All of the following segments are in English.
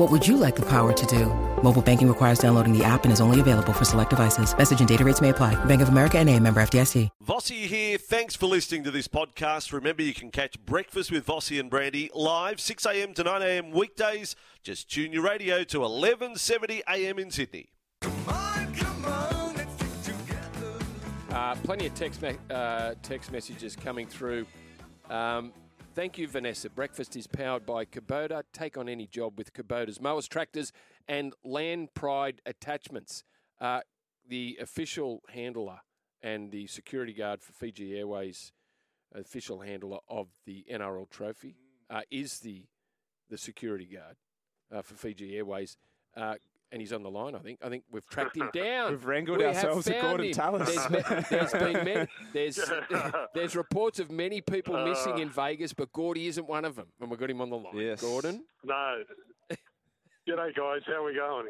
What would you like the power to do? Mobile banking requires downloading the app and is only available for select devices. Message and data rates may apply. Bank of America and a member FDIC. Vossi here. Thanks for listening to this podcast. Remember, you can catch Breakfast with Vossi and Brandy live 6am to 9am weekdays. Just tune your radio to 1170am in Sydney. Come on, come on, uh, plenty of text, me- uh, text messages coming through. Um, thank you, Vanessa. Breakfast is powered by Kubota. Take on any job with Kubota's mowers, tractors, and Land Pride attachments. Uh, the official handler and the security guard for Fiji Airways, official handler of the NRL Trophy, uh, is the the security guard uh, for Fiji Airways. Uh, and he's on the line, I think. I think we've tracked him down. We've wrangled We ourselves a Gorden him. Tallis. There's, me- there's been many, there's there's reports of many people missing in Vegas, but Gordy isn't one of them. And we've got him on the line. Yes. Gorden, No. G'day, guys. How are we going?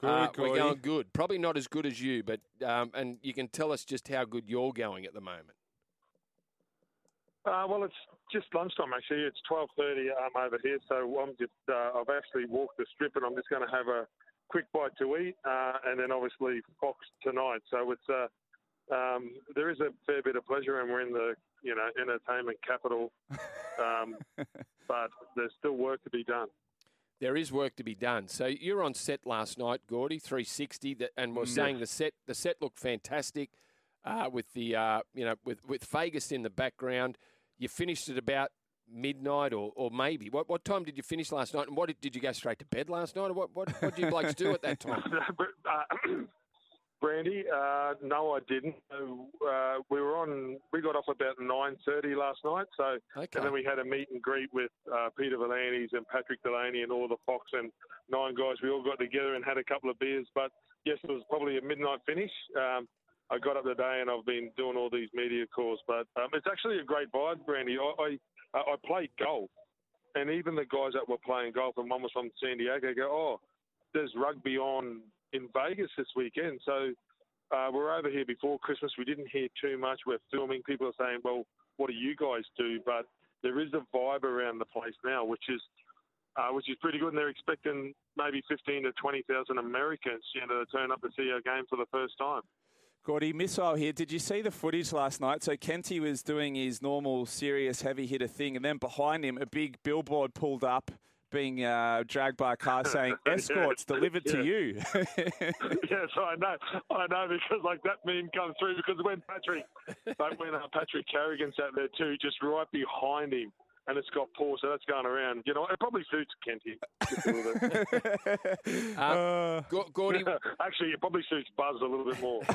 Good, uh, we're going good. Probably not as good as you, but um, and you can tell us just how good you're going at the moment. Uh, well, it's just lunchtime actually. It's twelve thirty um, over here, so I'm just uh, I've actually walked the strip, and I'm just going to have a quick bite to eat, uh, and then obviously Fox tonight. So it's uh, um, there is a fair bit of pleasure, and we're in the you know entertainment capital, um, but there's still work to be done. There is work to be done. So you're on set last night, Gordy, 360, that, and we're saying the set the set looked fantastic uh, with the uh, you know with with Vegas in the background. You finished at about midnight or, or maybe what what time did you finish last night? And what did, did you go straight to bed last night? Or what what what did you blokes do at that time? uh, Brandy, uh, no, I didn't. Uh, we were on. We got off about nine thirty last night. So, Okay. and then we had a meet and greet with uh, Peter V'landys and Patrick Delany and all the Fox and nine guys. We all got together and had a couple of beers. But yes, it was probably a midnight finish. Um, I got up today and I've been doing all these media calls. But um, it's actually a great vibe, Brandy. I I, I played golf, and even the guys that were playing golf, and one was from San Diego, go, oh, there's rugby on in Vegas this weekend. So uh, we're over here before Christmas. We didn't hear too much. We're filming. People are saying, well, what do you guys do? But there is a vibe around the place now, which is uh, which is pretty good. And they're expecting maybe 15 to 20,000 Americans, you know, to turn up to see our game for the first time. Gordy, missile here. Did you see the footage last night? So Kenty was doing his normal serious heavy hitter thing, and then behind him, a big billboard pulled up, being uh, dragged by a car saying "Escorts delivered to you." yes, I know, I know, because like that meme comes through because when Patrick, like when uh, Patrick Carrigan sat there too, just right behind him, and it's got Paul, so that's going around. You know, it probably suits Kenty. just a bit. Uh, Go- Gordy, Actually, it probably suits Buzz a little bit more.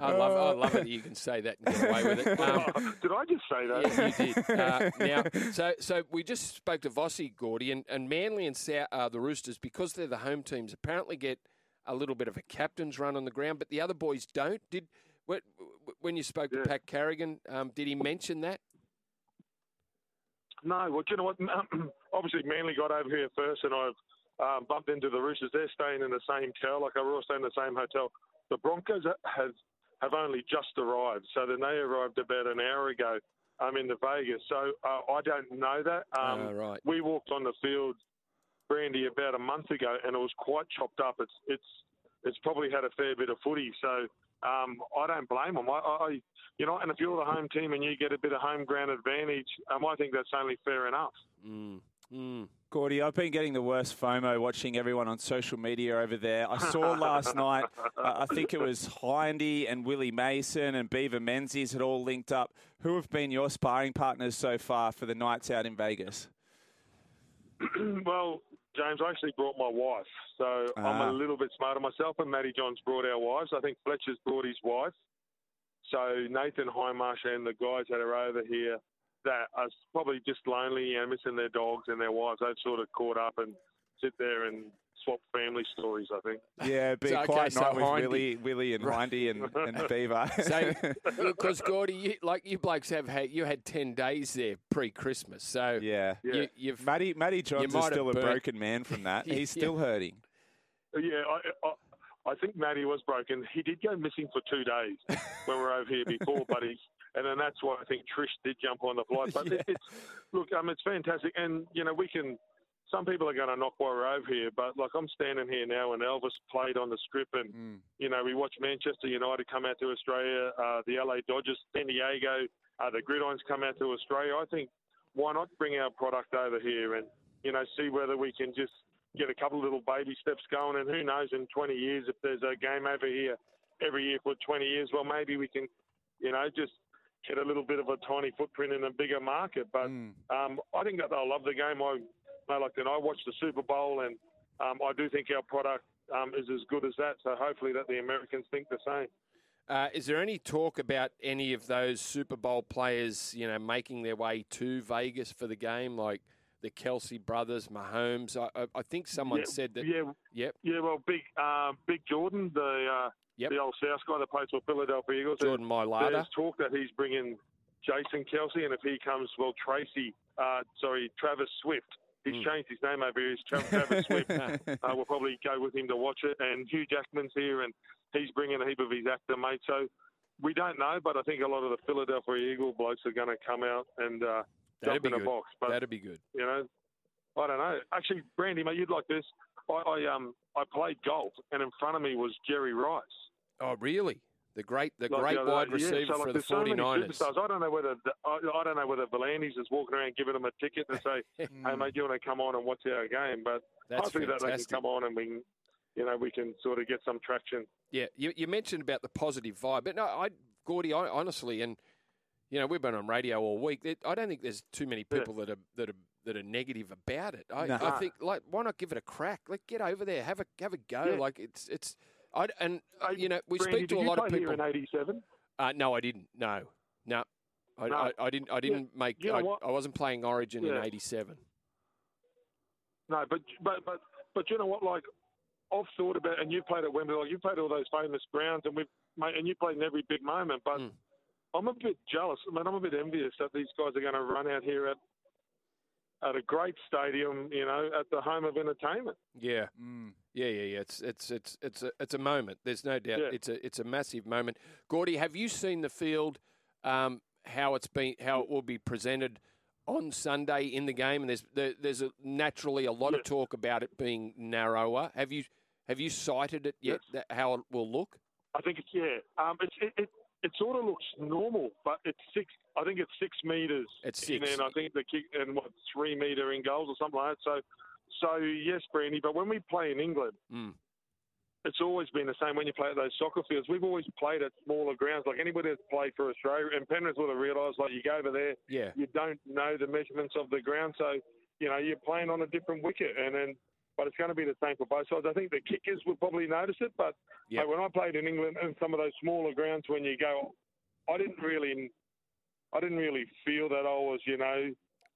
I love I love it. You can say that and get away with it. Um, Did I just say that? Yeah, you did. Uh, now, so so we just spoke to Vossi, Gordy, and, and Manly and Sou- uh, the Roosters, because they're the home teams, apparently get a little bit of a captain's run on the ground, but the other boys don't. Did when you spoke to Pat Carrigan, um, did he mention that? No, well, do you know what? Obviously, Manly got over here first, and I've um, bumped into the Roosters. They're staying in the same hotel, like we're all staying in the same hotel. The Broncos have have only just arrived, so then they arrived about an hour ago. I'm um, in the Vegas, so uh, I don't know that. Um, Ah, right. We walked on the field, Brandy, about a month ago, and it was quite chopped up. It's it's it's probably had a fair bit of footy, so um, I don't blame them. I, I, you know, and if you're the home team and you get a bit of home ground advantage, um, I think that's only fair enough. Mm, mm. Gordy, I've been getting the worst FOMO watching everyone on social media over there. I saw last night, uh, I think it was Hindy and Willie Mason and Beaver Menzies had all linked up. Who have been your sparring partners so far for the nights out in Vegas? well, James, I actually brought my wife, so I'm Ah. a little bit smarter myself. And Matty Johns brought our wives. I think Fletcher's brought his wife. So Nathan Hindmarsh and the guys that are over here that are probably just lonely, know, missing their dogs and their wives, they've sort of caught up and sit there and swap family stories. I think. Yeah, it'd be So, a okay, quiet so night with Hindy- Willie, Willie and Hindy and, and Beaver. So, because Gordy, you, like you blokes have had, you had ten days there pre-Christmas, so yeah. Yeah. You, you've Matty, Matty Johns might is still a burnt- broken man from that. Yeah. He's still hurting. Yeah, I, I, I think Matty was broken. He did go missing for two days when we were over here before, but he, and then that's why I think Trish did jump on the flight. But Yeah. it, it's look, um, it's fantastic, and you know we can. Some people are going to knock we're over here, but like I'm standing here now, and Elvis played on the strip, and Mm. you know we watched Manchester United come out to Australia, uh, the LA Dodgers, San Diego, uh, the Gridirons come out to Australia. I think why not bring our product over here and you know see whether we can just get a couple of little baby steps going, and who knows in 20 years if there's a game over here every year for 20 years, well maybe we can, you know, just get a little bit of a tiny footprint in a bigger market. But Mm. um, I think that they'll love the game. I, That. I watched the Super Bowl, and um, I do think our product um, is as good as that. So hopefully that the Americans think the same. Uh, is there any talk about any of those Super Bowl players, you know, making their way to Vegas for the game, like the Kelce brothers, Mahomes? I, I, think someone yeah, said that. Yeah, Yep, yeah. Well, big, uh, big Jordan, the uh, Yep. the old South guy that plays for Philadelphia Eagles. Jordan Mailata. There's talk that he's bringing Jason Kelce, and if he comes, well, Tracy, uh, sorry, Travis Swift. He's Mm. changed his name over here. He's Travis Swift. Uh, we'll probably go with him to watch it. And Hugh Jackman's here, and he's bringing a heap of his actor mates. So we don't know, but I think a lot of the Philadelphia Eagle blokes are going to come out and uh, That'd jump be in a good. box. But That'd be good. you know, I don't know. Actually, Brandy, mate, you'd like this. I, I um I played golf, and in front of me was Jerry Rice. Oh, really? The great, the Like, great uh, wide yeah, receiver so, like, for the there's so many 49ers. superstars. I don't know whether the, I, I don't know whether V'landys is walking around giving them a ticket to say, "Hey, mate, you want to come on and watch our game?" But That's hopefully that they can come on and we, can, you know, we can sort of get some traction. Yeah, you, you mentioned about the positive vibe, but no, I, Gordy, I, honestly, and you know, we've been on radio all week. It, I don't think there's too many Yeah. people that are that are that are negative about it. I, No. I think like why not give it a crack? Like get over there, have a have a go. Yeah. Like it's it's. I and uh, Hey, you know we Brandy, speak to a lot of play people. here in '87. Uh, no, I didn't. No, no, I, No. I, I didn't. I didn't make. you know I. I wasn't playing Origin Yeah. in '87. No, but but but but you know what? Like I've thought about, and you played at Wembley. Like you played all those famous grounds, and we've mate, and you played in every big moment. But Mm. I'm a bit jealous. I mean, I'm a bit envious that these guys are going to run out here at at a great stadium. You know, at the home of entertainment. Yeah. Mm. Yeah, yeah, yeah. It's it's it's it's a it's a moment. There's no doubt. Yeah. It's a it's a massive moment. Gordy, have you seen the field? Um, how it's been, how it will be presented on Sunday in the game, and there's there, there's a, naturally a lot of talk about it being narrower. Have you have you cited it yet? That, how it will look? I think it's yeah. Um, it's it, it it sort of looks normal, but it's six. I think it's six meters. It's And six. then I think the kick and what three meter in goals or something like that. So so yes, Brandy. But when we play in England. Mm. it's always been the same when you play at those soccer fields. We've always played at smaller grounds. Like anybody that's played for Australia, and Penrith would have realised, like you go over there, Yeah, you don't know the measurements of the ground, so you know you're playing on a different wicket, and then. But it's going to be the same for both sides. I think the kickers would probably notice it, but Yep. like, when I played in England and some of those smaller grounds, when you go, I didn't really, I didn't really feel that I was, you know,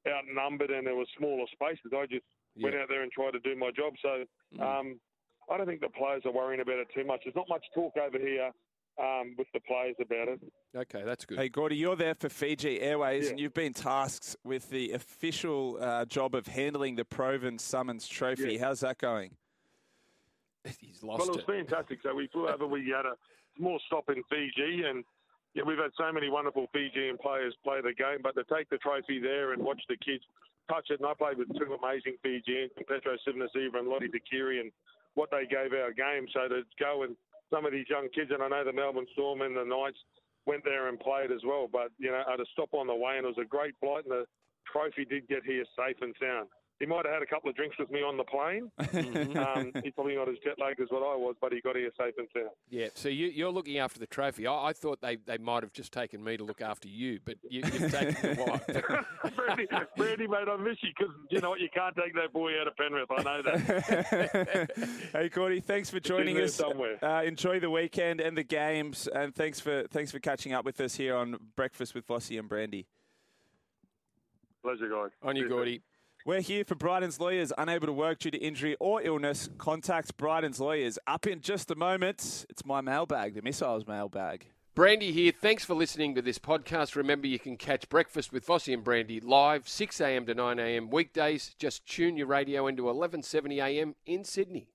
outnumbered and there were smaller spaces. I just went out there and tried to do my job. So Mm. um, I don't think the players are worrying about it too much. There's not much talk over here um, with the players about it. okay, that's good. Hey, Gordy, you're there for Fiji Airways, Yeah. and you've been tasked with the official uh, job of handling the Provan-Summons Trophy. Yeah. How's that going? He's Well, lost it was it. fantastic. So we flew over. We had a small stop in Fiji, and yeah, we've had so many wonderful Fijian players play the game. But to take the trophy there and watch the kids touch it, and I played with two amazing Fijians, Petero Civoniceva and Lote Tuqiri, and what they gave our game. So to go and some of these young kids, and I know the Melbourne Storm and the Knights went there and played as well. But you know, had to stop on the way, and it was a great flight, and the trophy did get here safe and sound. He might have had a couple of drinks with me on the plane. um, he's probably not as jet lagged as what I was, but he got here safe and sound. Yeah, so you, you're looking after the trophy. I, I thought they, they might have just taken me to look after you, but you, you've taken the wife. Brandy, Brandy, mate, I miss you because you know what? You can't take that boy out of Penrith. I know that. hey, Gordy, thanks for joining us. somewhere. Uh, enjoy the weekend and the games, and thanks for thanks for catching up with us here on Breakfast with Vossi and Brandy. Pleasure, guys. On you. Gordy. We're here for Bryden's Lawyers, unable to work due to injury or illness. Contact Bryden's Lawyers. Up in just a moment, it's my mailbag, the Missiles mailbag. Brandy here. Thanks for listening to this podcast. Remember, you can catch Breakfast with Vossi and Brandy live 6 a.m. to 9 a.m. weekdays. Just tune your radio into 1170 a.m. in Sydney.